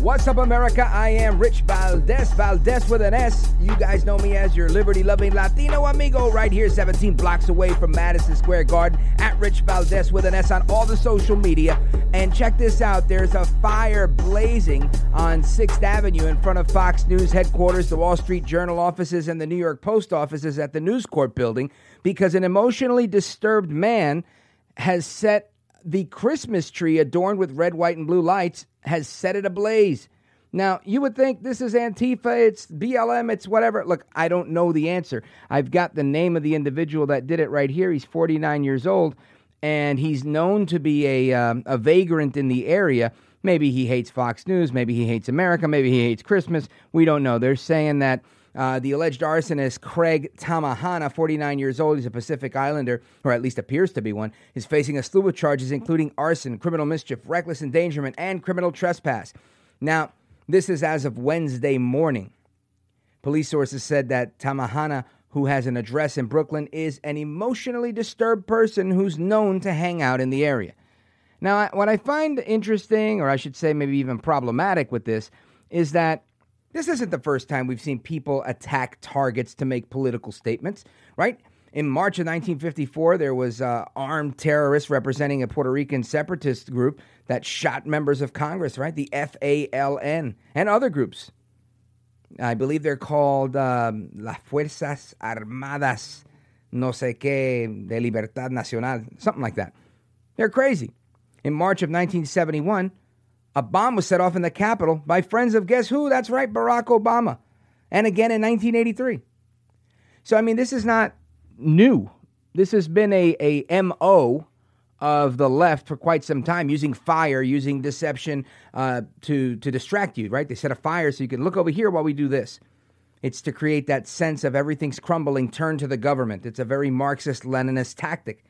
What's up, America? I am Rich Valdez, Valdez with an S. You guys know me as your liberty loving Latino amigo right here, 17 blocks away from Madison Square Garden, at Rich Valdez with an S on all the social media. And check this out there's a fire blazing on 6th Avenue in front of Fox News headquarters, the Wall Street Journal offices, and the New York Post offices at the News Corp building because an emotionally disturbed man has set the Christmas tree adorned with red, white, and blue lights has set it ablaze. Now, you would think this is Antifa, it's BLM, it's whatever. Look, I don't know the answer. I've got the name of the individual that did it right here. He's 49 years old, and he's known to be a, um, a vagrant in the area. Maybe he hates Fox News, maybe he hates America, maybe he hates Christmas. We don't know. They're saying that uh, the alleged arsonist, Craig Tamanaha, 49 years old, he's a Pacific Islander, or at least appears to be one, is facing a slew of charges, including arson, criminal mischief, reckless endangerment, and criminal trespass. Now, this is as of Wednesday morning. Police sources said that Tamanaha, who has an address in Brooklyn, is an emotionally disturbed person who's known to hang out in the area. Now, what I find interesting, or I should say maybe even problematic with this, is that this isn't the first time we've seen people attack targets to make political statements, right? In March of 1954, there was uh, armed terrorists representing a Puerto Rican separatist group that shot members of Congress, right? The FALN and other groups. I believe they're called um, Las Fuerzas Armadas, no sé qué, de Libertad Nacional, something like that. They're crazy. In March of 1971, a bomb was set off in the Capitol by friends of guess who? That's right, Barack Obama. And again in 1983. So, I mean, this is not new. This has been a, a MO of the left for quite some time, using fire, using deception uh, to, to distract you, right? They set a fire so you can look over here while we do this. It's to create that sense of everything's crumbling, turn to the government. It's a very Marxist Leninist tactic.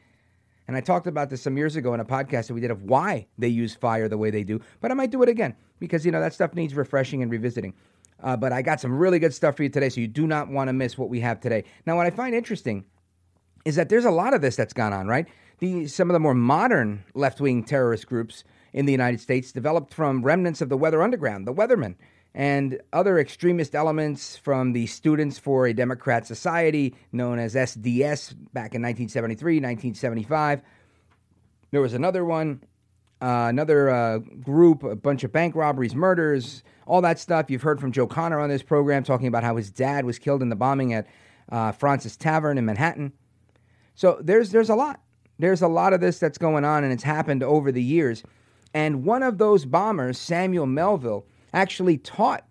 And I talked about this some years ago in a podcast that we did of why they use fire the way they do. But I might do it again because, you know, that stuff needs refreshing and revisiting. Uh, but I got some really good stuff for you today, so you do not want to miss what we have today. Now, what I find interesting is that there's a lot of this that's gone on, right? The, some of the more modern left wing terrorist groups in the United States developed from remnants of the Weather Underground, the Weathermen, and other extremist elements from the Students for a Democrat Society, known as SDS, back in 1973, 1975. There was another one, uh, another uh, group, a bunch of bank robberies, murders, all that stuff. You've heard from Joe Connor on this program talking about how his dad was killed in the bombing at uh, Fraunces Tavern in Manhattan. So there's there's a lot. There's a lot of this that's going on, and it's happened over the years. And one of those bombers, Samuel Melville, actually taught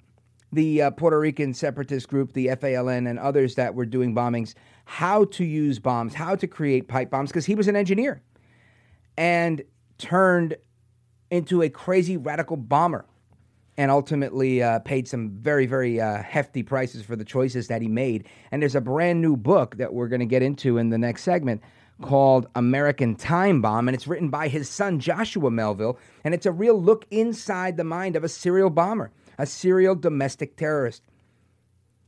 the uh, Puerto Rican separatist group, the FALN, and others that were doing bombings, how to use bombs, how to create pipe bombs, because he was an engineer and turned into a crazy radical bomber and ultimately uh, paid some very, very uh, hefty prices for the choices that he made. And there's a brand new book that we're going to get into in the next segment called American Time Bomb, and it's written by his son Joshua Melville, and it's a real look inside the mind of a serial bomber, a serial domestic terrorist.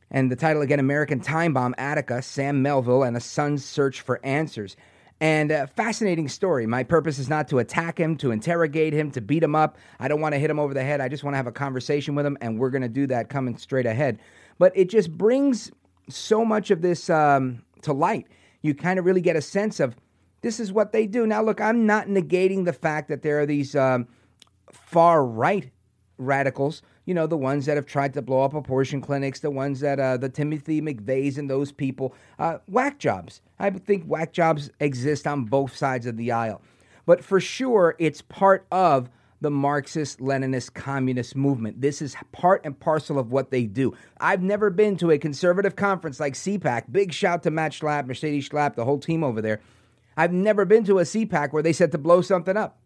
And the title again, American Time Bomb, Attica, Sam Melville, and a son's search for answers. And a fascinating story. My purpose is not to attack him, to interrogate him, to beat him up. I don't want to hit him over the head. I just want to have a conversation with him, and we're going to do that coming straight ahead. But it just brings so much of this um, to light. You kind of really get a sense of this is what they do. Now, look, I'm not negating the fact that there are these um, far right radicals. You know, the ones that have tried to blow up abortion clinics, the ones that, uh, the Timothy McVeighs and those people, uh, whack jobs. I think whack jobs exist on both sides of the aisle. But for sure, it's part of the Marxist Leninist communist movement. This is part and parcel of what they do. I've never been to a conservative conference like CPAC. Big shout to Matt Schlapp, Mercedes Schlapp, the whole team over there. I've never been to a CPAC where they said to blow something up.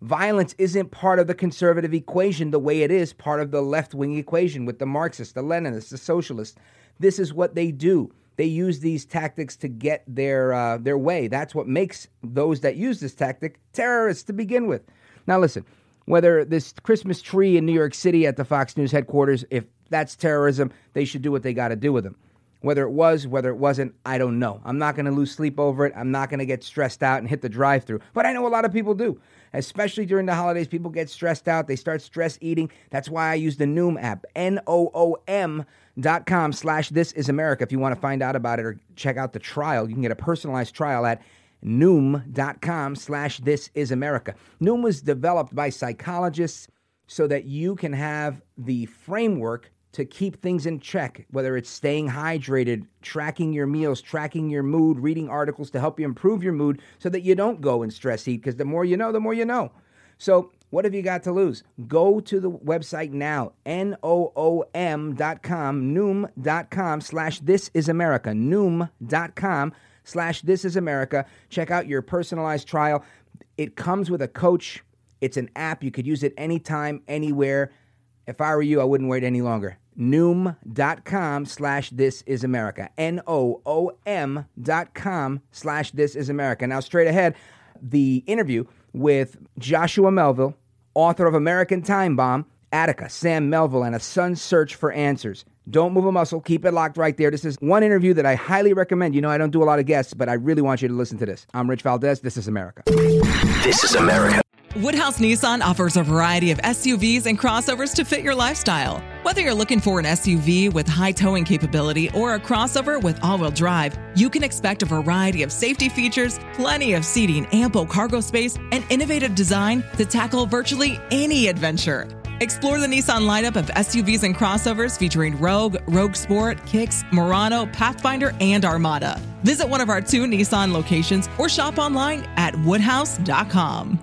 Violence isn't part of the conservative equation the way it is part of the left wing equation with the Marxists, the Leninists, the socialists. This is what they do. They use these tactics to get their uh, their way. That's what makes those that use this tactic terrorists to begin with. Now, listen, whether this Christmas tree in New York City at the Fox News headquarters, if that's terrorism, they should do what they got to do with them. Whether it was, whether it wasn't, I don't know. I'm not going to lose sleep over it. I'm not going to get stressed out and hit the drive through. But I know a lot of people do. Especially during the holidays, people get stressed out. They start stress eating. That's why I use the Noom app, N O O M dot com slash This Is America. If you want to find out about it or check out the trial, you can get a personalized trial at noom.com slash This Is America. Noom was developed by psychologists so that you can have the framework to keep things in check, whether it's staying hydrated, tracking your meals, tracking your mood, reading articles to help you improve your mood so that you don't go and stress eat, because the more you know, the more you know. So, what have you got to lose? Go to the website now, N-O-O-M dot com, Noom dot com slash This Is America, Noom dot com slash This Is America. Check out your personalized trial. It comes with a coach. It's an app. You could use it anytime, anywhere. If I were you, I wouldn't wait any longer. Noom.com slash This Is America. N O O M dot com slash This Is America. Now, straight ahead, the interview with Joshua Melville, author of American Time Bomb, Attica, Sam Melville, and a son's search for answers. Don't move a muscle. Keep it locked right there. This is one interview that I highly recommend. You know, I don't do a lot of guests, but I really want you to listen to this. I'm Rich Valdez. This is America. This is America. Woodhouse Nissan offers a variety of SUVs and crossovers to fit your lifestyle. Whether you're looking for an SUV with high towing capability or a crossover with all wheel drive, you can expect a variety of safety features, plenty of seating, ample cargo space, and innovative design to tackle virtually any adventure. Explore the Nissan lineup of SUVs and crossovers featuring Rogue, Rogue Sport, Kicks, Murano, Pathfinder, and Armada. Visit one of our two Nissan locations or shop online at woodhouse.com.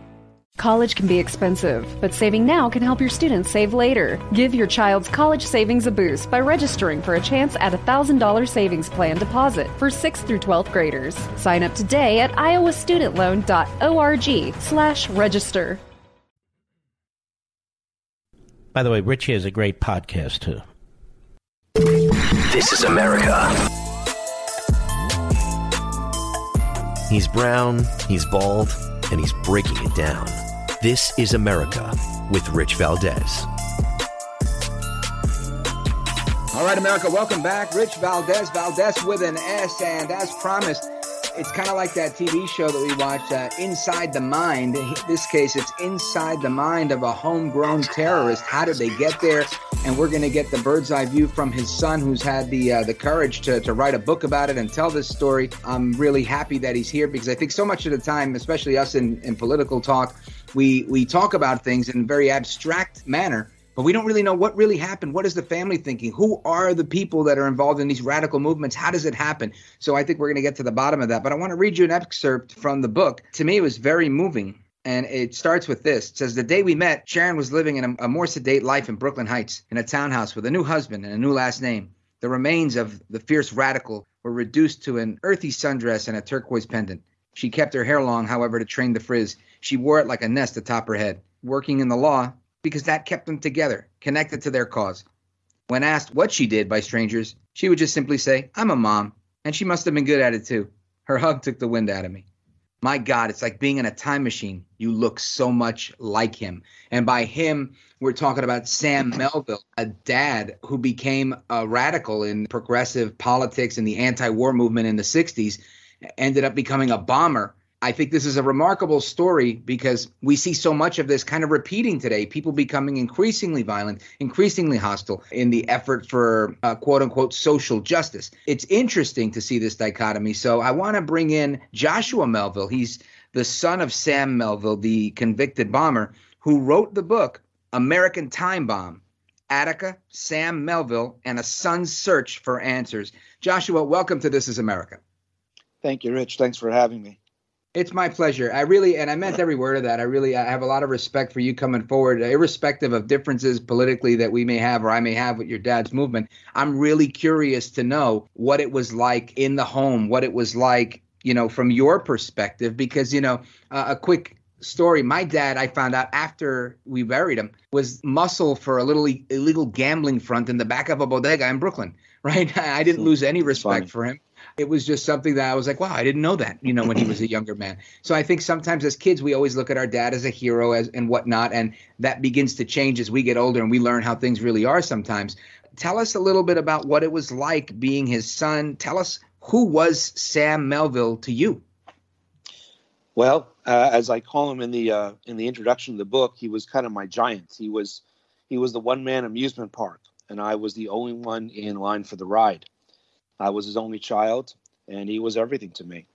College can be expensive, but saving now can help your students save later. Give your child's college savings a boost by registering for a chance at a $1,000 savings plan deposit for 6th through 12th graders. Sign up today at iowastudentloan.org slash register. By the way, Richie has a great podcast, too. This is America. He's brown, he's bald, and he's breaking it down. This is America with Rich Valdez. All right, America, welcome back. Rich Valdez, Valdez with an S. And as promised, it's kind of like that TV show that we watched, uh, Inside the Mind. In this case, it's inside the mind of a homegrown terrorist. How did they get there? And we're going to get the bird's eye view from his son, who's had the uh, the courage to, to write a book about it and tell this story. I'm really happy that he's here because I think so much of the time, especially us in, in political talk, we we talk about things in a very abstract manner but we don't really know what really happened. What is the family thinking? Who are the people that are involved in these radical movements? How does it happen? So I think we're going to get to the bottom of that. But I want to read you an excerpt from the book. To me, it was very moving. And it starts with this. It says, The day we met, Sharon was living in a, a more sedate life in Brooklyn Heights, in a townhouse with a new husband and a new last name. The remains of the fierce radical were reduced to an earthy sundress and a turquoise pendant. She kept her hair long, however, to train the frizz. She wore it like a nest atop her head. Working in the law, because that kept them together, connected to their cause. When asked what she did by strangers, she would just simply say, I'm a mom, and she must have been good at it too. Her hug took the wind out of me. My God, it's like being in a time machine. You look so much like him. And by him, we're talking about Sam Melville, a dad who became a radical in progressive politics and the anti war movement in the 60s, ended up becoming a bomber I think this is a remarkable story because we see so much of this kind of repeating today. People becoming increasingly violent, increasingly hostile in the effort for uh, quote unquote social justice. It's interesting to see this dichotomy. So I want to bring in Joshua Melville. He's the son of Sam Melville, the convicted bomber, who wrote the book American Time Bomb Attica, Sam Melville, and a son's search for answers. Joshua, welcome to This Is America. Thank you, Rich. Thanks for having me. It's my pleasure. I really, and I meant every word of that. I really, I have a lot of respect for you coming forward, irrespective of differences politically that we may have or I may have with your dad's movement. I'm really curious to know what it was like in the home, what it was like, you know, from your perspective, because, you know, uh, a quick story. My dad, I found out after we buried him, was muscle for a little illegal gambling front in the back of a bodega in Brooklyn. Right? I didn't lose any respect for him it was just something that I was like, wow, I didn't know that, you know, when he was a younger man. So I think sometimes as kids, we always look at our dad as a hero as, and whatnot. And that begins to change as we get older and we learn how things really are sometimes. Tell us a little bit about what it was like being his son. Tell us who was Sam Melville to you? Well, uh, as I call him in the uh, in the introduction of the book, he was kind of my giant. He was he was the one man amusement park, and I was the only one in line for the ride. I was his only child, and he was everything to me.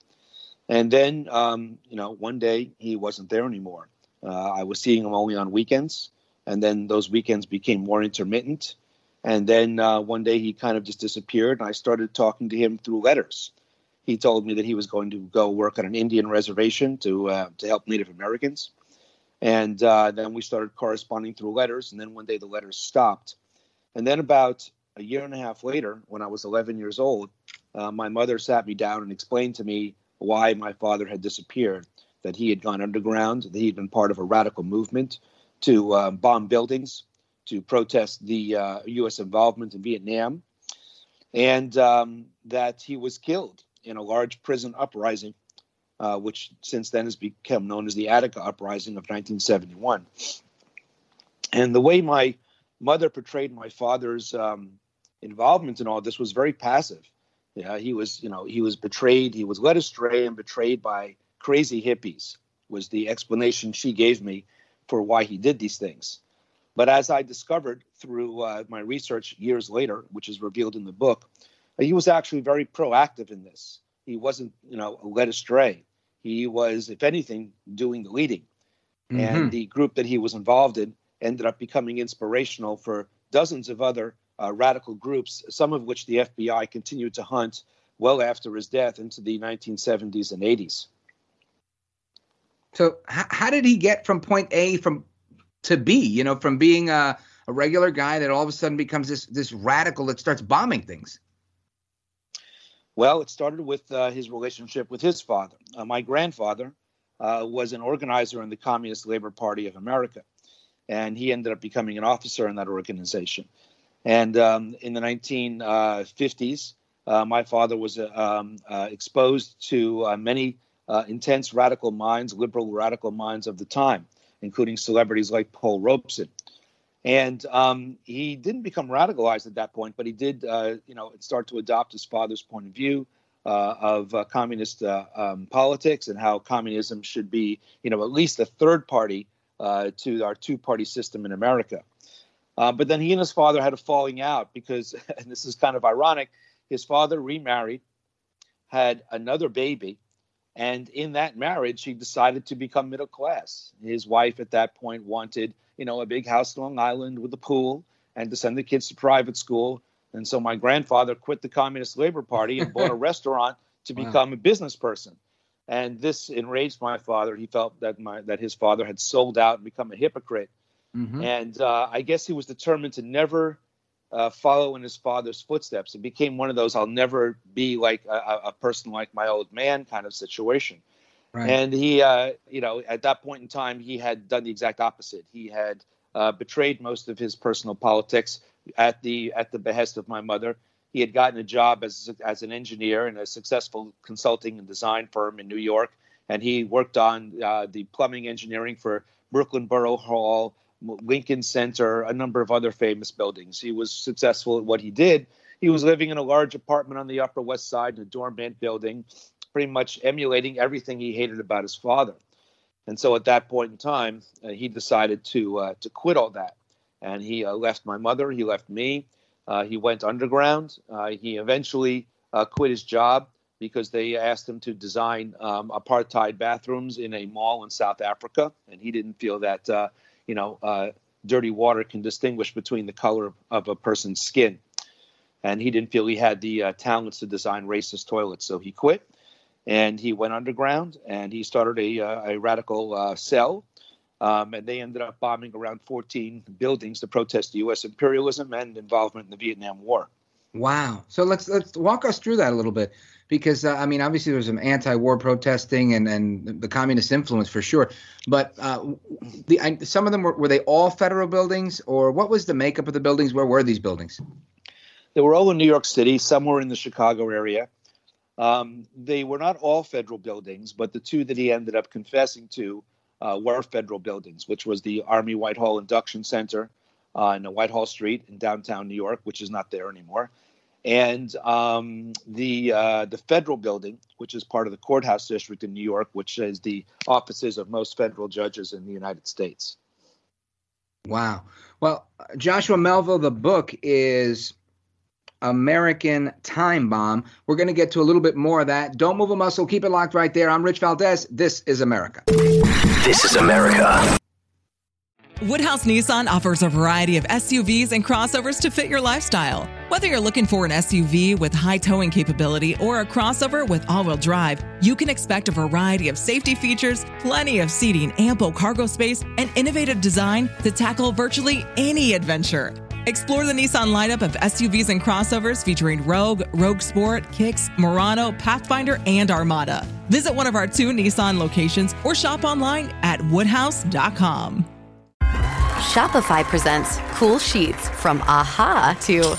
And then, um, you know, one day he wasn't there anymore. Uh, I was seeing him only on weekends, and then those weekends became more intermittent. And then uh, one day he kind of just disappeared, and I started talking to him through letters. He told me that he was going to go work on an Indian reservation to uh, to help Native Americans, and uh, then we started corresponding through letters. And then one day the letters stopped, and then about a year and a half later, when I was 11 years old, uh, my mother sat me down and explained to me why my father had disappeared. That he had gone underground, that he had been part of a radical movement to uh, bomb buildings, to protest the uh, U.S. involvement in Vietnam, and um, that he was killed in a large prison uprising, uh, which since then has become known as the Attica Uprising of 1971. And the way my mother portrayed my father's um, involvement in all this was very passive. Yeah, he was, you know, he was betrayed. He was led astray and betrayed by crazy hippies. Was the explanation she gave me for why he did these things. But as I discovered through uh, my research years later, which is revealed in the book, he was actually very proactive in this. He wasn't, you know, led astray. He was, if anything, doing the leading. Mm-hmm. And the group that he was involved in ended up becoming inspirational for dozens of other uh, radical groups, some of which the FBI continued to hunt well after his death into the 1970s and 80s. So, h- how did he get from point A from to B? You know, from being a, a regular guy that all of a sudden becomes this this radical that starts bombing things. Well, it started with uh, his relationship with his father. Uh, my grandfather uh, was an organizer in the Communist Labor Party of America, and he ended up becoming an officer in that organization. And um, in the 1950s, uh, my father was uh, um, uh, exposed to uh, many uh, intense radical minds, liberal radical minds of the time, including celebrities like Paul Robeson. And um, he didn't become radicalized at that point, but he did, uh, you know, start to adopt his father's point of view of communist um, politics and how communism should be, you know, at least a third party to our two-party system in America. Uh, but then he and his father had a falling out because, and this is kind of ironic, his father remarried, had another baby, and in that marriage, he decided to become middle class. His wife at that point wanted, you know, a big house on Long Island with a pool and to send the kids to private school. And so my grandfather quit the Communist Labor Party and bought a restaurant to wow. become a business person. And this enraged my father. He felt that my that his father had sold out and become a hypocrite Mm-hmm. And uh, I guess he was determined to never uh, follow in his father's footsteps. It became one of those I'll never be like a, a person like my old man kind of situation. Right. And he, uh, you know, at that point in time, he had done the exact opposite. He had uh, betrayed most of his personal politics at the at the behest of my mother. He had gotten a job as as an engineer in a successful consulting and design firm in New York, and he worked on uh, the plumbing engineering for Brooklyn Borough Hall, Lincoln Center, a number of other famous buildings. He was successful at what he did. He was living in a large apartment on the Upper West Side in a dormant building, pretty much emulating everything he hated about his father. And so at that point in time, uh, he decided to uh, to quit all that, and he uh, left my mother. He left me. Uh, he went underground. Uh, he eventually uh, quit his job because they asked him to design um, apartheid bathrooms in a mall in South Africa, and he didn't feel that you know, dirty water can distinguish between the color of a person's skin. And he didn't feel he had the uh, talents to design racist toilets, so he quit and he went underground and he started a, a radical uh, cell. Um, and they ended up bombing around 14 buildings to protest the U.S. imperialism and involvement in the Vietnam War. Wow. So let's let's walk us through that a little bit because uh, I mean obviously there was some anti-war protesting and and the communist influence for sure, but uh, the I, some of them were were they all federal buildings or what was the makeup of the buildings? Where were these buildings? They were all in New York City, somewhere in the Chicago area. Um, they were not all federal buildings, but the two that he ended up confessing to uh, were federal buildings, which was the Army Whitehall Induction Center on Whitehall Street in downtown New York, which is not there anymore, and um, the uh, the federal building, which is part of the courthouse district in New York, which is the offices of most federal judges in the United States. Wow. Well, Joshua Melville, the book is American Time Bomb. We're going to get to a little bit more of that. Don't move a muscle. Keep it locked right there. I'm Rich Valdez. This is America. This is America. Woodhouse Nissan offers a variety of SUVs and crossovers to fit your lifestyle. Whether you're looking for an SUV with high towing capability or a crossover with all wheel drive, you can expect a variety of safety features, plenty of seating, ample cargo space, and innovative design to tackle virtually any adventure. Explore the Nissan lineup of SUVs and crossovers featuring Rogue, Rogue Sport, Kicks, Murano, Pathfinder, and Armada. Visit one of our two Nissan locations or shop online at woodhouse.com. Shopify presents cool sheets from aha to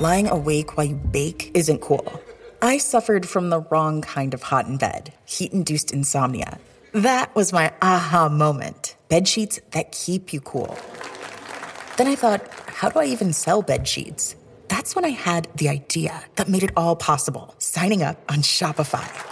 lying awake while you bake isn't cool. I suffered from the wrong kind of hot in bed, heat induced insomnia. That was my aha moment. Bed sheets that keep you cool. Then I thought, how do I even sell bed sheets? That's when I had the idea that made it all possible signing up on Shopify.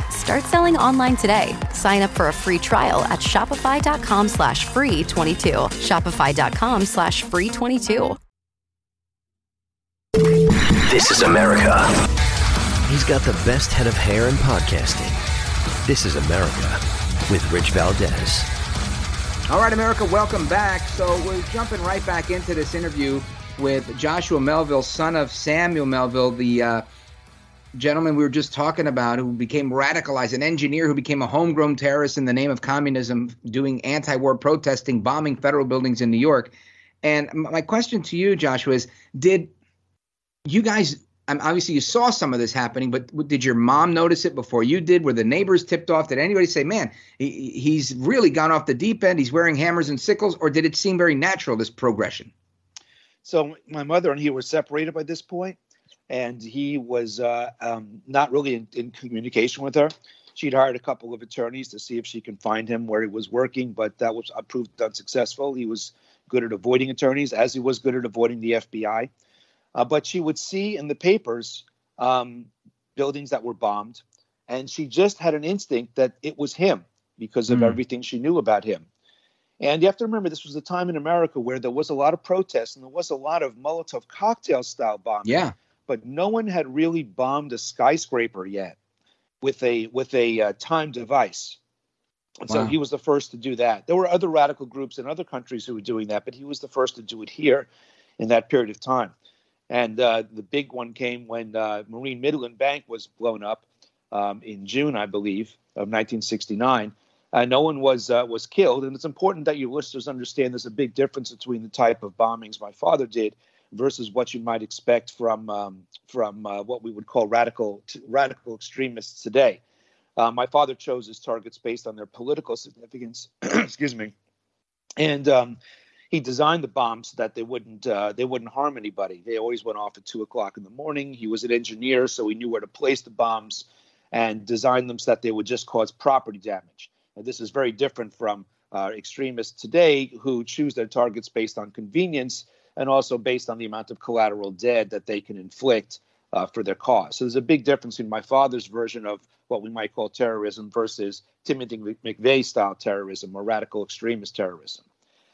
Start selling online today. Sign up for a free trial at shopify.com slash free 22. Shopify.com slash free 22. This is America. He's got the best head of hair in podcasting. This is America with Rich Valdez. All right, America, welcome back. So we're jumping right back into this interview with Joshua Melville, son of Samuel Melville, the uh, gentleman we were just talking about who became radicalized, an engineer who became a homegrown terrorist in the name of communism, doing anti war protesting, bombing federal buildings in New York. And my question to you, Joshua, is did you guys obviously you saw some of this happening, but did your mom notice it before you did? Were the neighbors tipped off? Did anybody say, "Man, he, he's really gone off the deep end. He's wearing hammers and sickles," or did it seem very natural this progression? So my mother and he were separated by this point, and he was uh, um, not really in, in, communication with her. She'd hired a couple of attorneys to see if she can find him where he was working, but that was proved unsuccessful. He was good at avoiding attorneys, as he was good at avoiding the FBI. Uh, but she would see in the papers um, buildings that were bombed, and she just had an instinct that it was him because of mm. everything she knew about him. And you have to remember, this was a time in America where there was a lot of protests and there was a lot of Molotov cocktail style bombing. Yeah. But no one had really bombed a skyscraper yet with a with a uh, time device. And wow. so he was the first to do that. There were other radical groups in other countries who were doing that, but he was the first to do it here in that period of time. And uh, the big one came when uh, Marine Midland Bank was blown up um, in June, I believe, of 1969. Uh, no one was uh, was killed, and it's important that your listeners understand there's a big difference between the type of bombings my father did versus what you might expect from um, from uh, what we would call radical radical extremists today. Uh, my father chose his targets based on their political significance. excuse me, and um, he designed the bombs so that they wouldn't uh, they wouldn't harm anybody. They always went off at two o'clock in the morning. He was an engineer, so he knew where to place the bombs and designed them so that they would just cause property damage. And this is very different from uh, extremists today who choose their targets based on convenience and also based on the amount of collateral dead that they can inflict uh, for their cause. So there's a big difference in my father's version of what we might call terrorism versus Timothy McVeigh style terrorism or radical extremist terrorism.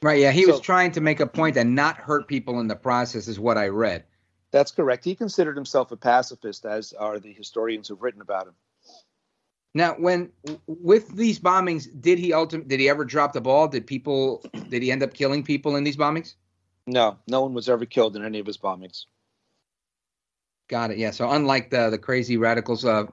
Right. Yeah. He so, was trying to make a point and not hurt people in the process, is what I read. That's correct. He considered himself a pacifist, as are the historians who've written about him. Now, when with these bombings, did he ultimately did he ever drop the ball? Did people did he end up killing people in these bombings? No, no one was ever killed in any of his bombings. Got it. Yeah. So unlike the the crazy radicals uh,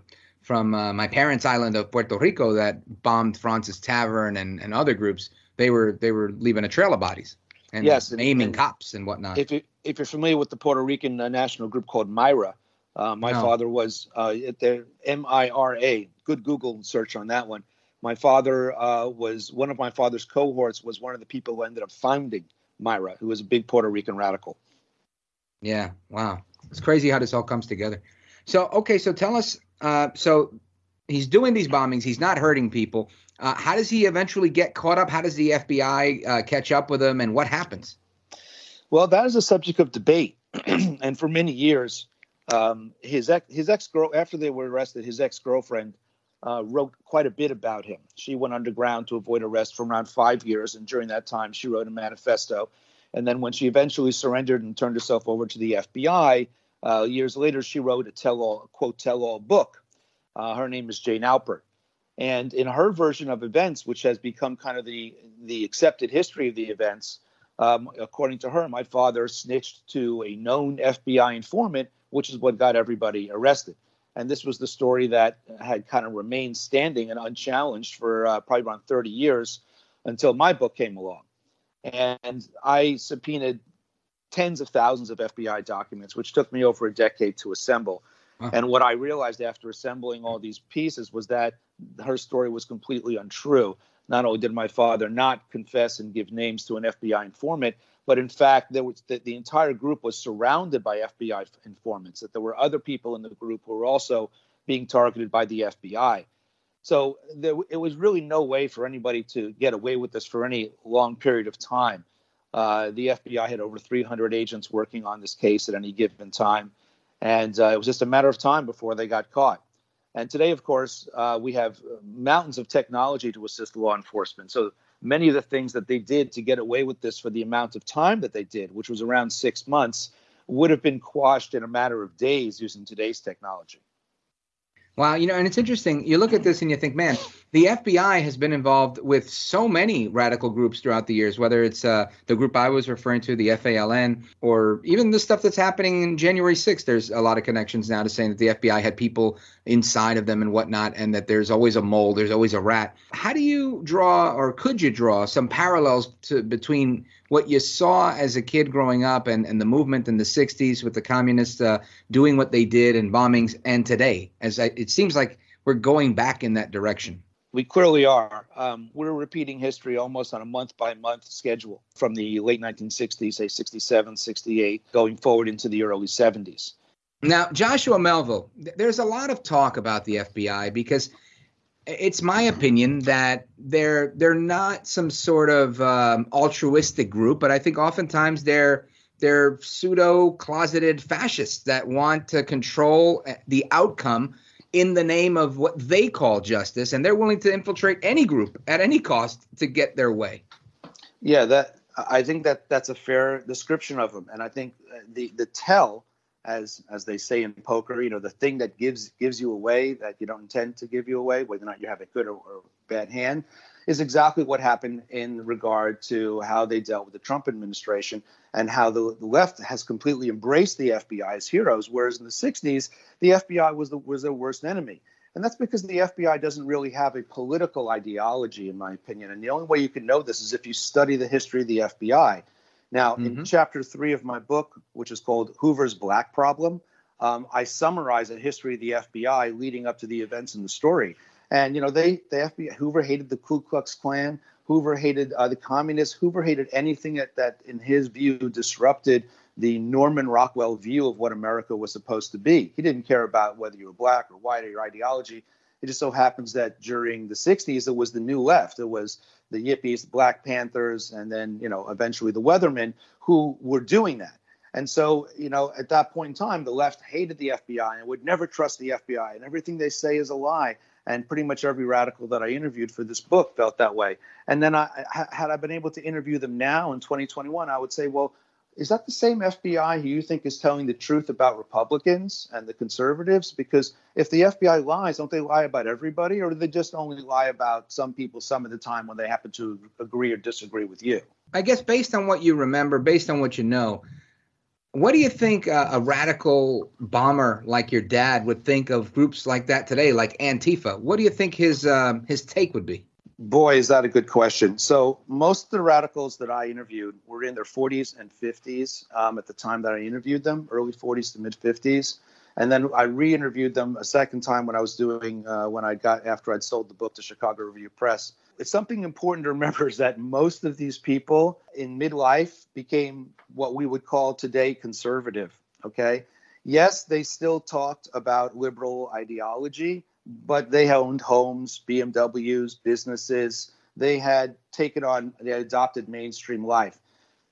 from uh, my parents' island of Puerto Rico that bombed Fraunces Tavern and, and other groups, they were they were leaving a trail of bodies and yes, naming and cops and whatnot. If you if you're familiar with the Puerto Rican uh, national group called MIRA, uh, my no. father was uh, at the M I R A. Good Google search on that one. My father uh, was one of my father's cohorts was one of the people who ended up founding MIRA, who was a big Puerto Rican radical. Yeah. Wow. It's crazy how this all comes together. So okay, so tell us. Uh, so he's doing these bombings. He's not hurting people. Uh, how does he eventually get caught up? How does the FBI uh, catch up with him, and what happens? Well, that is a subject of debate, and for many years, um, his ex his ex girl after they were arrested, his ex girlfriend uh, wrote quite a bit about him. She went underground to avoid arrest for around five years, and during that time, she wrote a manifesto. And then, when she eventually surrendered and turned herself over to the FBI, uh, years later, she wrote a tell-all, quote, tell-all book. Uh, her name is Jane Alpert. And in her version of events, which has become kind of the, the accepted history of the events, um, according to her, my father snitched to a known FBI informant, which is what got everybody arrested. And this was the story that had kind of remained standing and unchallenged for uh, probably around 30 years until my book came along. And I subpoenaed tens of thousands of FBI documents, which took me over a decade to assemble. And what I realized after assembling all these pieces was that her story was completely untrue. Not only did my father not confess and give names to an FBI informant, but in fact, there was the, the entire group was surrounded by FBI informants. That there were other people in the group who were also being targeted by the FBI. So there, it was really no way for anybody to get away with this for any long period of time. Uh, the FBI had over 300 agents working on this case at any given time, and uh, it was just a matter of time before they got caught. And today, of course, uh, we have mountains of technology to assist law enforcement. So many of the things that they did to get away with this for the amount of time that they did, which was around six months, would have been quashed in a matter of days using today's technology. Wow, you know, and it's interesting. You look at this and you think, man, the FBI has been involved with so many radical groups throughout the years, whether it's uh, the group I was referring to, the FALN, or even the stuff that's happening in January 6th. There's a lot of connections now to saying that the FBI had people inside of them and whatnot, and that there's always a mole, there's always a rat. How do you draw, or could you draw, some parallels to between what you saw as a kid growing up and, and the movement in the 60s with the communists uh, doing what they did and bombings and today as I, it seems like we're going back in that direction we clearly are. Um, we're repeating history almost on a month by month schedule from the late 1960s, say 67, 68, going forward into the early 70s. Now, Joshua Melville, there's a lot of talk about the FBI because it's my opinion that they're they're not some sort of um, altruistic group, but I think oftentimes they're they're pseudo closeted fascists that want to control uh, the outcome in the name of what they call justice, and they're willing to infiltrate any group at any cost to get their way. Yeah, that I think that that's a fair description of them, and I think the the tell as as they say in poker, you know, the thing that gives gives you away that you don't intend to give you away, whether or not you have a good or, or bad hand, is exactly what happened in regard to how they dealt with the Trump administration and how the, the left has completely embraced the FBI as heroes, whereas in the 60s the FBI was the was their worst enemy. And that's because the FBI doesn't really have a political ideology, in my opinion. And the only way you can know this is if you study the history of the FBI. Now, mm-hmm. in chapter three of my book, which is called Hoover's Black Problem, um, I summarize a history of the FBI leading up to the events in the story. And you know, they the FBI Hoover hated the Ku Klux Klan. Hoover hated uh, the communists. Hoover hated anything that, that, in his view, disrupted the Norman Rockwell view of what America was supposed to be. He didn't care about whether you were black or white or your ideology. It just so happens that during the 60s, it was the new left. It was the Yippies, the Black Panthers, and then, you know, eventually the Weathermen who were doing that. And so, you know, at that point in time, the left hated the FBI and would never trust the FBI, and everything they say is a lie. And pretty much every radical that I interviewed for this book felt that way. And then, I, had I been able to interview them now in 2021, I would say, well, is that the same FBI who you think is telling the truth about Republicans and the conservatives? Because if the FBI lies, don't they lie about everybody, or do they just only lie about some people some of the time when they happen to agree or disagree with you? I guess based on what you remember, based on what you know, what do you think a radical bomber like your dad would think of groups like that today, like Antifa? What do you think his uh, his take would be? Boy, is that a good question. So, most of the radicals that I interviewed were in their 40s and 50s um, at the time that I interviewed them, early 40s to mid 50s. And then I re interviewed them a second time when I was doing, uh, when I got, after I'd sold the book to Chicago Review Press. It's something important to remember is that most of these people in midlife became what we would call today conservative. Okay. Yes, they still talked about liberal ideology, but they owned homes, BMWs, businesses. They had taken on, they adopted mainstream life.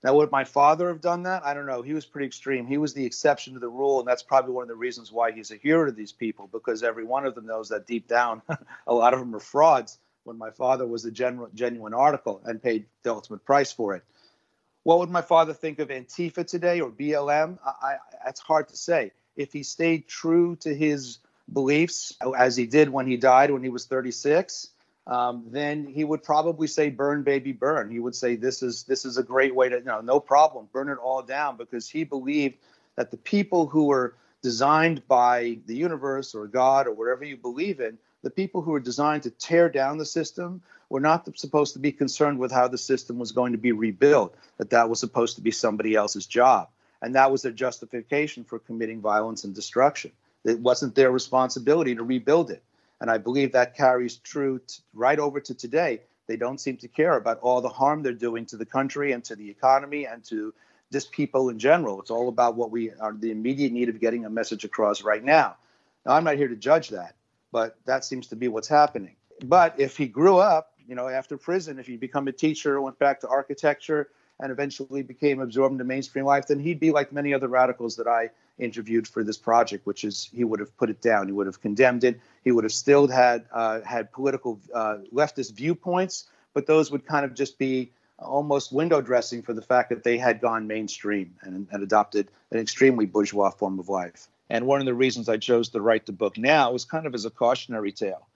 Now, would my father have done that? I don't know. He was pretty extreme. He was the exception to the rule, and that's probably one of the reasons why he's a hero to these people, because every one of them knows that deep down, a lot of them are frauds. When my father was a genuine, genuine article and paid the ultimate price for it. What would my father think of Antifa today or BLM? I, I, it's hard to say. If he stayed true to his beliefs as he did when he died when he was 36 um, then he would probably say burn baby burn he would say this is this is a great way to you know no problem burn it all down because he believed that the people who were designed by the universe or god or whatever you believe in the people who were designed to tear down the system were not supposed to be concerned with how the system was going to be rebuilt that that was supposed to be somebody else's job and that was their justification for committing violence and destruction it wasn't their responsibility to rebuild it. And I believe that carries true t- right over to today. They don't seem to care about all the harm they're doing to the country and to the economy and to just people in general. It's all about what we are the immediate need of getting a message across right now. Now, I'm not here to judge that, but that seems to be what's happening. But if he grew up, you know, after prison, if he become a teacher, went back to architecture, and eventually became absorbed into mainstream life, then he'd be like many other radicals that I interviewed for this project, which is he would have put it down, he would have condemned it, he would have still had uh, had political uh, leftist viewpoints, but those would kind of just be almost window dressing for the fact that they had gone mainstream and, and adopted an extremely bourgeois form of life. And one of the reasons I chose to write the book now was kind of as a cautionary tale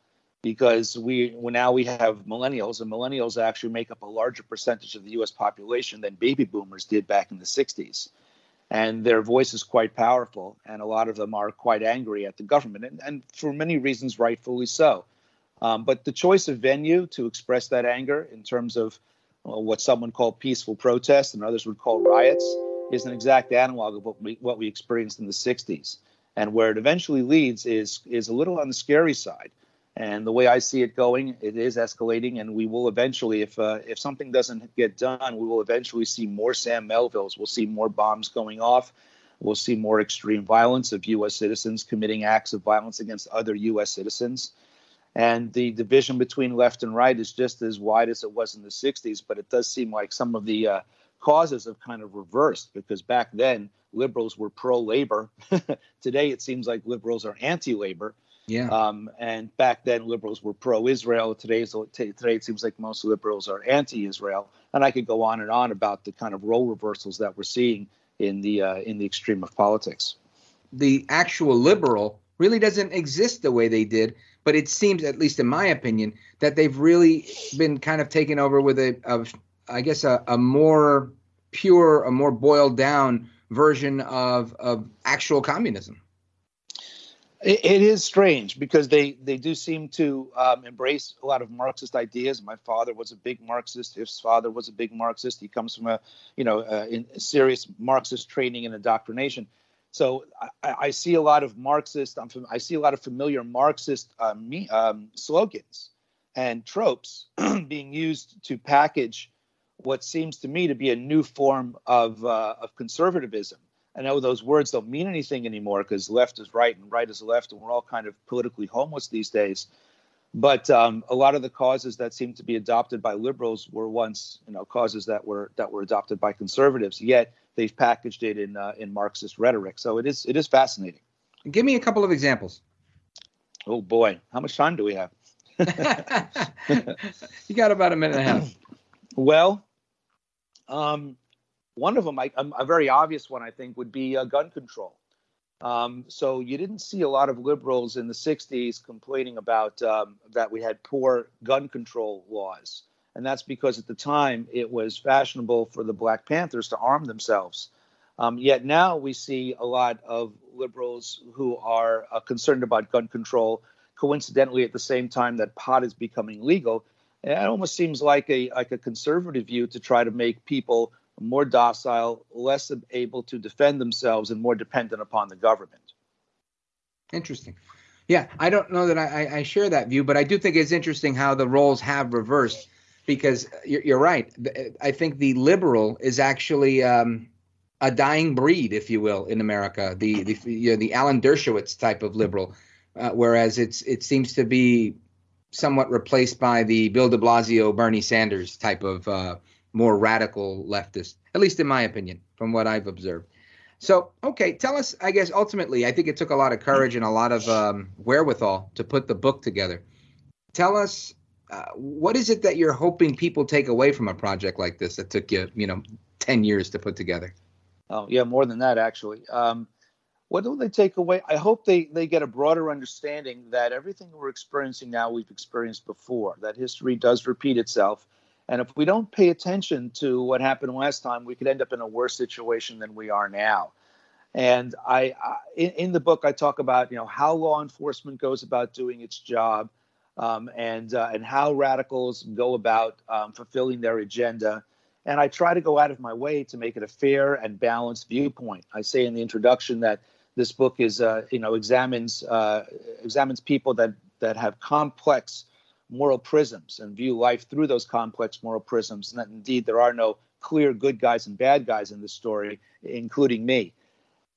because we well, now we have millennials, and millennials actually make up a larger percentage of the U.S. population than baby boomers did back in the 60s. And their voice is quite powerful, and a lot of them are quite angry at the government, and, and for many reasons, rightfully so. Um, but the choice of venue to express that anger in terms of well, what someone called peaceful protest and others would call riots is an exact analog of what we, what we experienced in the 60s. And where it eventually leads is, is a little on the scary side. And the way I see it going, it is escalating, and we will eventually, if uh, if something doesn't get done, we will eventually see more Sam Melvilles. We'll see more bombs going off. We'll see more extreme violence of U.S. citizens committing acts of violence against other U.S. citizens. And the division between left and right is just as wide as it was in the 60s, but it does seem like some of the uh, causes have kind of reversed because back then liberals were pro labor. Today it seems like liberals are anti labor yeah. Um, and back then, liberals were pro-Israel. Today, today it seems like most liberals are anti-Israel. And I could go on and on about the kind of role reversals that we're seeing in the uh, in the extreme of politics. The actual liberal really doesn't exist the way they did, but it seems, at least in my opinion, that they've really been kind of taken over with a, of, I guess, a, a more pure, a more boiled down version of of actual communism it, it is strange because they they do seem to um, embrace a lot of Marxist ideas. My father was a big Marxist. His father was a big Marxist. He comes from a you know serious Marxist training and indoctrination. So I, I, see a lot of Marxist. I'm, I see a lot of familiar Marxist um, me, um, slogans and tropes being used to package what seems to me to be a new form of uh, of conservatism I know those words don't mean anything anymore because left is right and right is left, and we're all kind of politically homeless these days. But um, a lot of the causes that seem to be adopted by liberals were once, you know, causes that were that were adopted by conservatives. Yet they've packaged it in uh, in Marxist rhetoric. So it is it is fascinating. Give me a couple of examples. Oh boy, how much time do we have? you got about a minute and a half. Well, um, one of them, I, a very obvious one, I think, would be uh, gun control. Um, so you didn't see a lot of liberals in the 60s complaining about um, that we had poor gun control laws. And that's because at the time it was fashionable for the Black Panthers to arm themselves. Um, yet now we see a lot of liberals who are uh, concerned about gun control, coincidentally, at the same time that pot is becoming legal. It almost seems like a like a conservative view to try to make people more docile, less able to defend themselves, and more dependent upon the government. Interesting. Yeah, I don't know that I, I share that view, but I do think it's interesting how the roles have reversed because you're, you're right. I think the liberal is actually um, a dying breed, if you will, in America. The the you know, the Alan Dershowitz type of liberal, uh, whereas it's it seems to be somewhat replaced by the Bill De Blasio, Bernie Sanders type of uh, more radical leftist, at least in my opinion, from what I've observed. So, okay, tell us. I guess ultimately, I think it took a lot of courage and a lot of um, wherewithal to put the book together. Tell us, uh, what is it that you're hoping people take away from a project like this that took you, you know, ten years to put together? Oh, yeah, more than that actually. Um, what do they take away? I hope they they get a broader understanding that everything we're experiencing now we've experienced before. That history does repeat itself and if we don't pay attention to what happened last time, we could end up in a worse situation than we are now. And I, I in, in, the book, I talk about you know how law enforcement goes about doing its job, um, and uh, and how radicals go about um, fulfilling their agenda. And I try to go out of my way to make it a fair and balanced viewpoint. I say in the introduction that this book is uh, you know examines uh, examines people that that have complex moral prisms and view life through those complex moral prisms, and that indeed there are no clear good guys and bad guys in the story, including me.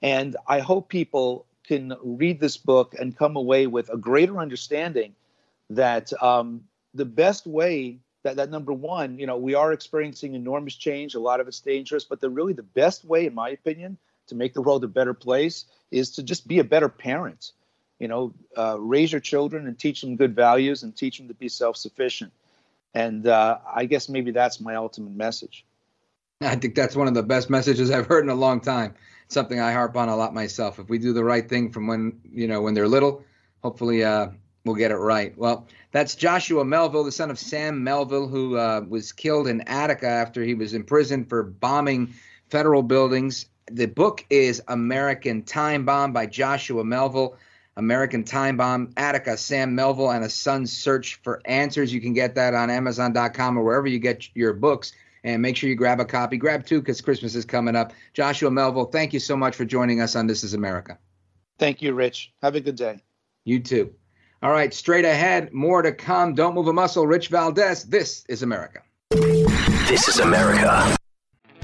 And I hope people can read this book and come away with a greater understanding that um, the best way that, that number one, you know, we are experiencing enormous change. A lot of it's dangerous, but the really the best way, in my opinion, to make the world a better place is to just be a better parent you know, uh, raise your children and teach them good values and teach them to be self-sufficient. And uh, I guess maybe that's my ultimate message. I think that's one of the best messages I've heard in a long time. Something I harp on a lot myself. If we do the right thing from when you know when they're little, hopefully uh, we'll get it right. Well, that's Joshua Melville, the son of Sam Melville, who uh, was killed in Attica after he was imprisoned for bombing federal buildings. The book is American Time Bomb by Joshua Melville. American Time Bomb, Attica, Sam Melville, and a Son's Search for Answers. You can get that on Amazon.com or wherever you get your books. And make sure you grab a copy. Grab two because Christmas is coming up. Joshua Melville, thank you so much for joining us on This Is America. Thank you, Rich. Have a good day. You too. All right, straight ahead, more to come. Don't move a muscle. Rich Valdez, This is America. This is America.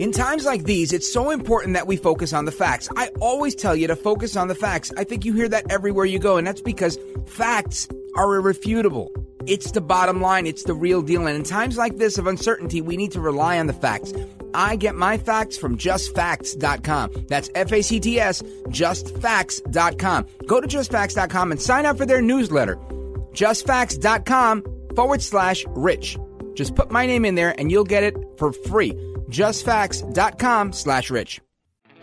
In times like these, it's so important that we focus on the facts. I always tell you to focus on the facts. I think you hear that everywhere you go, and that's because facts are irrefutable. It's the bottom line, it's the real deal. And in times like this of uncertainty, we need to rely on the facts. I get my facts from justfacts.com. That's F A C T S, justfacts.com. Go to justfacts.com and sign up for their newsletter. Justfacts.com forward slash rich. Just put my name in there and you'll get it for free justfacts.com slash rich.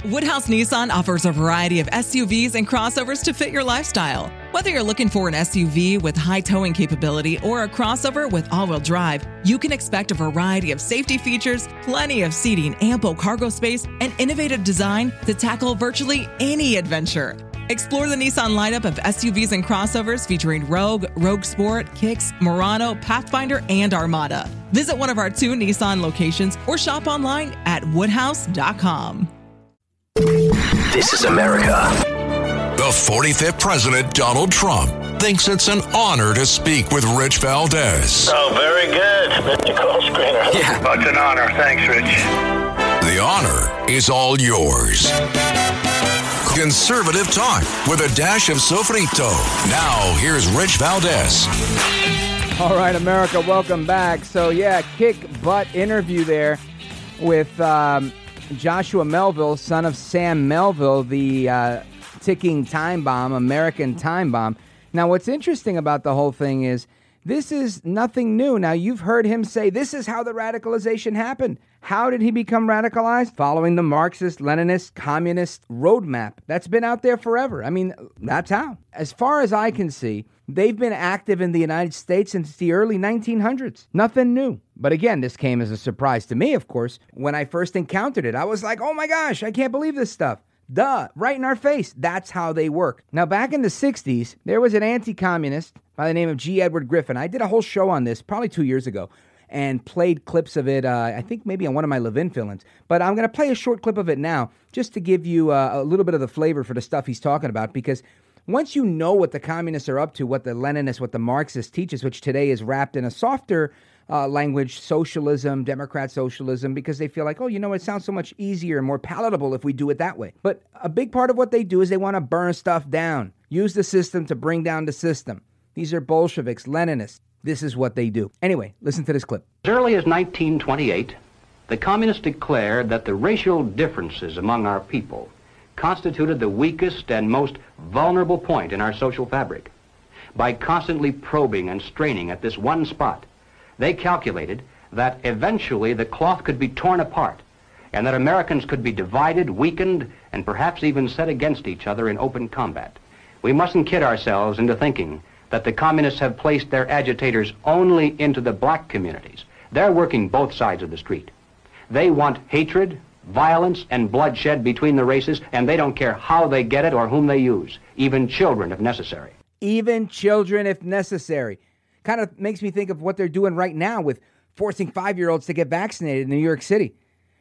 Woodhouse Nissan offers a variety of SUVs and crossovers to fit your lifestyle. Whether you're looking for an SUV with high towing capability or a crossover with all wheel drive, you can expect a variety of safety features, plenty of seating, ample cargo space, and innovative design to tackle virtually any adventure. Explore the Nissan lineup of SUVs and crossovers featuring Rogue, Rogue Sport, Kicks, Murano, Pathfinder, and Armada. Visit one of our two Nissan locations or shop online at woodhouse.com. This is America. The 45th President, Donald Trump, thinks it's an honor to speak with Rich Valdez. Oh, very good, Mr. Call Screener. Yeah. Oh, it's an honor. Thanks, Rich. The honor is all yours. Conservative talk with a dash of sofrito. Now, here's Rich Valdez. All right, America, welcome back. So, yeah, kick butt interview there with um, Joshua Melville, son of Sam Melville, the uh, ticking time bomb, American time bomb. Now, what's interesting about the whole thing is this is nothing new. Now, you've heard him say this is how the radicalization happened. How did he become radicalized? Following the Marxist, Leninist, communist roadmap. That's been out there forever. I mean, that's how. As far as I can see, they've been active in the United States since the early 1900s. Nothing new. But again, this came as a surprise to me, of course, when I first encountered it. I was like, oh my gosh, I can't believe this stuff. Duh, right in our face. That's how they work. Now, back in the 60s, there was an anti communist by the name of G. Edward Griffin. I did a whole show on this probably two years ago and played clips of it, uh, I think maybe on one of my Levin fill-ins. But I'm going to play a short clip of it now just to give you uh, a little bit of the flavor for the stuff he's talking about because once you know what the communists are up to, what the Leninists, what the Marxists teaches, which today is wrapped in a softer uh, language, socialism, Democrat socialism, because they feel like, oh, you know, it sounds so much easier and more palatable if we do it that way. But a big part of what they do is they want to burn stuff down, use the system to bring down the system. These are Bolsheviks, Leninists. This is what they do. Anyway, listen to this clip. As early as 1928, the communists declared that the racial differences among our people constituted the weakest and most vulnerable point in our social fabric. By constantly probing and straining at this one spot, they calculated that eventually the cloth could be torn apart and that Americans could be divided, weakened, and perhaps even set against each other in open combat. We mustn't kid ourselves into thinking that the communists have placed their agitators only into the black communities. They're working both sides of the street. They want hatred, violence, and bloodshed between the races, and they don't care how they get it or whom they use, even children if necessary. Even children if necessary. Kind of makes me think of what they're doing right now with forcing five year olds to get vaccinated in New York City,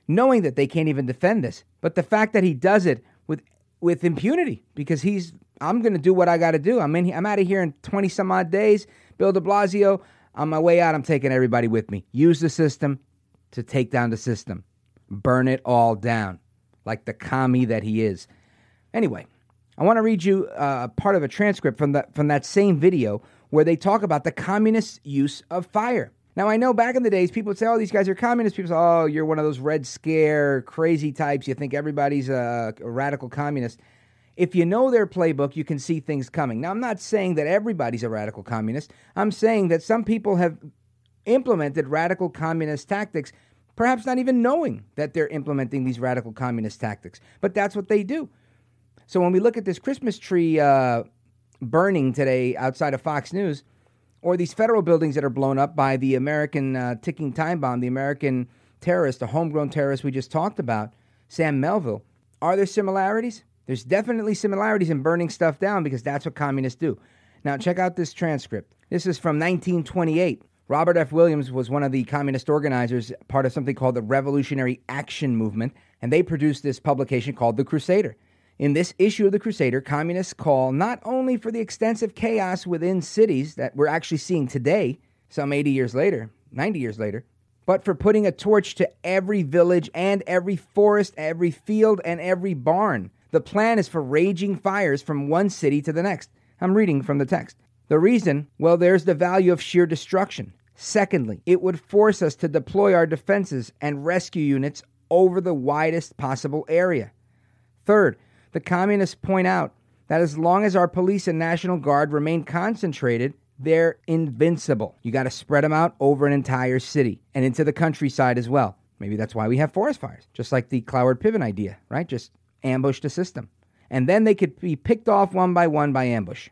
knowing that they can't even defend this. But the fact that he does it with with impunity because he's I'm going to do what I got to do. I'm in I'm out of here in 20 some odd days. Bill de Blasio, on my way out, I'm taking everybody with me. Use the system to take down the system. Burn it all down like the commie that he is. Anyway, I want to read you uh, part of a transcript from that from that same video where they talk about the communist use of fire. Now, I know back in the days, people would say, oh, these guys are communists. People say, oh, you're one of those Red Scare crazy types. You think everybody's a, a radical communist. If you know their playbook, you can see things coming. Now, I'm not saying that everybody's a radical communist. I'm saying that some people have implemented radical communist tactics, perhaps not even knowing that they're implementing these radical communist tactics. But that's what they do. So when we look at this Christmas tree uh, burning today outside of Fox News, or these federal buildings that are blown up by the American uh, ticking time bomb, the American terrorist, the homegrown terrorist we just talked about, Sam Melville, are there similarities? There's definitely similarities in burning stuff down because that's what communists do. Now, check out this transcript. This is from 1928. Robert F. Williams was one of the communist organizers, part of something called the Revolutionary Action Movement, and they produced this publication called The Crusader. In this issue of The Crusader, communists call not only for the extensive chaos within cities that we're actually seeing today, some 80 years later, 90 years later, but for putting a torch to every village and every forest, every field, and every barn. The plan is for raging fires from one city to the next. I'm reading from the text. The reason, well, there's the value of sheer destruction. Secondly, it would force us to deploy our defenses and rescue units over the widest possible area. Third, the communists point out that as long as our police and National Guard remain concentrated, they're invincible. You got to spread them out over an entire city and into the countryside as well. Maybe that's why we have forest fires, just like the Cloward Piven idea, right? Just ambush the system. And then they could be picked off one by one by ambush.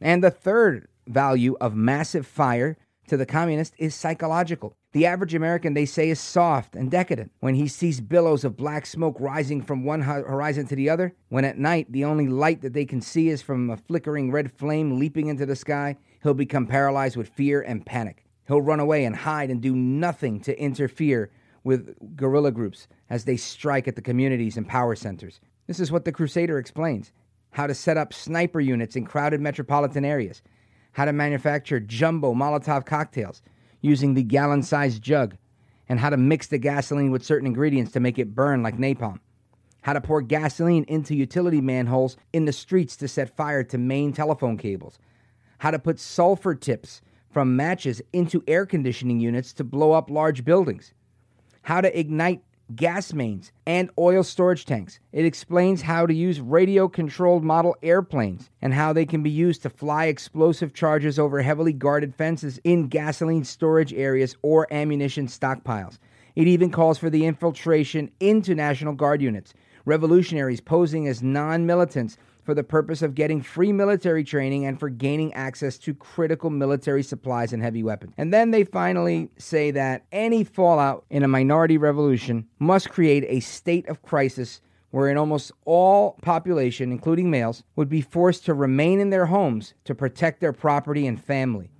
And the third value of massive fire to the communist is psychological. The average American, they say, is soft and decadent when he sees billows of black smoke rising from one horizon to the other. When at night, the only light that they can see is from a flickering red flame leaping into the sky, he'll become paralyzed with fear and panic. He'll run away and hide and do nothing to interfere with guerrilla groups as they strike at the communities and power centers. This is what the Crusader explains how to set up sniper units in crowded metropolitan areas, how to manufacture jumbo Molotov cocktails using the gallon sized jug, and how to mix the gasoline with certain ingredients to make it burn like napalm. How to pour gasoline into utility manholes in the streets to set fire to main telephone cables. How to put sulfur tips from matches into air conditioning units to blow up large buildings, how to ignite gas mains and oil storage tanks. It explains how to use radio controlled model airplanes and how they can be used to fly explosive charges over heavily guarded fences in gasoline storage areas or ammunition stockpiles. It even calls for the infiltration into National Guard units, revolutionaries posing as non militants for the purpose of getting free military training and for gaining access to critical military supplies and heavy weapons. And then they finally say that any fallout in a minority revolution must create a state of crisis wherein almost all population, including males, would be forced to remain in their homes to protect their property and family.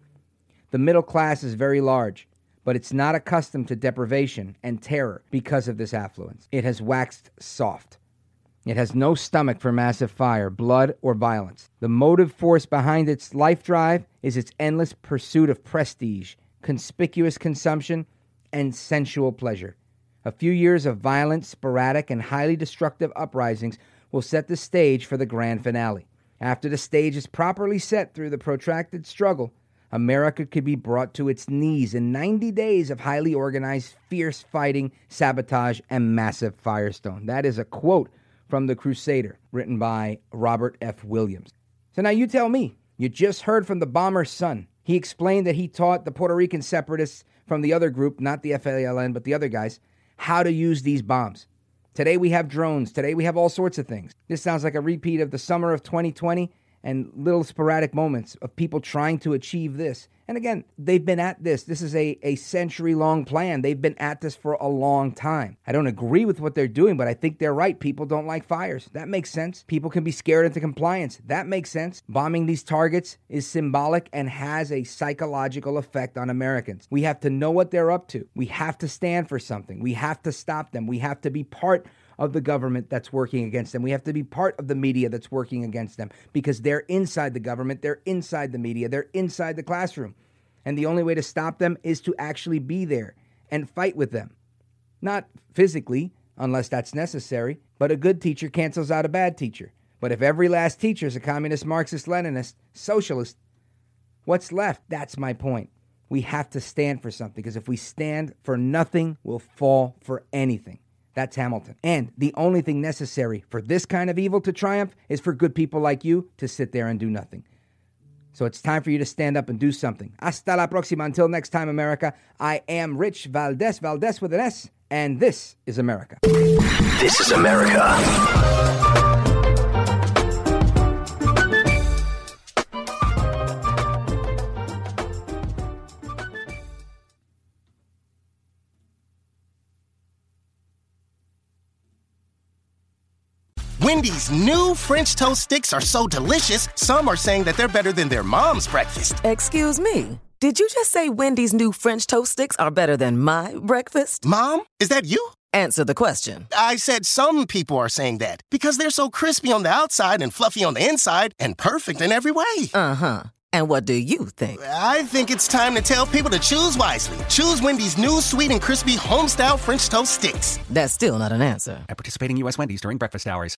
The middle class is very large, but it's not accustomed to deprivation and terror because of this affluence. It has waxed soft. It has no stomach for massive fire, blood, or violence. The motive force behind its life drive is its endless pursuit of prestige, conspicuous consumption, and sensual pleasure. A few years of violent, sporadic, and highly destructive uprisings will set the stage for the grand finale. After the stage is properly set through the protracted struggle, America could be brought to its knees in 90 days of highly organized, fierce fighting, sabotage, and massive firestone. That is a quote from The Crusader, written by Robert F. Williams. So now you tell me, you just heard from the bomber's son. He explained that he taught the Puerto Rican separatists from the other group, not the FALN, but the other guys, how to use these bombs. Today we have drones. Today we have all sorts of things. This sounds like a repeat of the summer of 2020 and little sporadic moments of people trying to achieve this. And again, they've been at this. This is a, a century long plan. They've been at this for a long time. I don't agree with what they're doing, but I think they're right. People don't like fires. That makes sense. People can be scared into compliance. That makes sense. Bombing these targets is symbolic and has a psychological effect on Americans. We have to know what they're up to. We have to stand for something. We have to stop them. We have to be part of the government that's working against them. We have to be part of the media that's working against them because they're inside the government, they're inside the media, they're inside the classroom. And the only way to stop them is to actually be there and fight with them. Not physically, unless that's necessary, but a good teacher cancels out a bad teacher. But if every last teacher is a communist, Marxist, Leninist, socialist, what's left? That's my point. We have to stand for something because if we stand for nothing, we'll fall for anything. That's Hamilton. And the only thing necessary for this kind of evil to triumph is for good people like you to sit there and do nothing. So it's time for you to stand up and do something. Hasta la próxima. Until next time, America, I am Rich Valdez, Valdez with an S, and this is America. This is America. Wendy's new French toast sticks are so delicious, some are saying that they're better than their mom's breakfast. Excuse me. Did you just say Wendy's new French toast sticks are better than my breakfast? Mom, is that you? Answer the question. I said some people are saying that because they're so crispy on the outside and fluffy on the inside and perfect in every way. Uh huh. And what do you think? I think it's time to tell people to choose wisely. Choose Wendy's new sweet and crispy homestyle French toast sticks. That's still not an answer. At participating U.S. Wendy's during breakfast hours.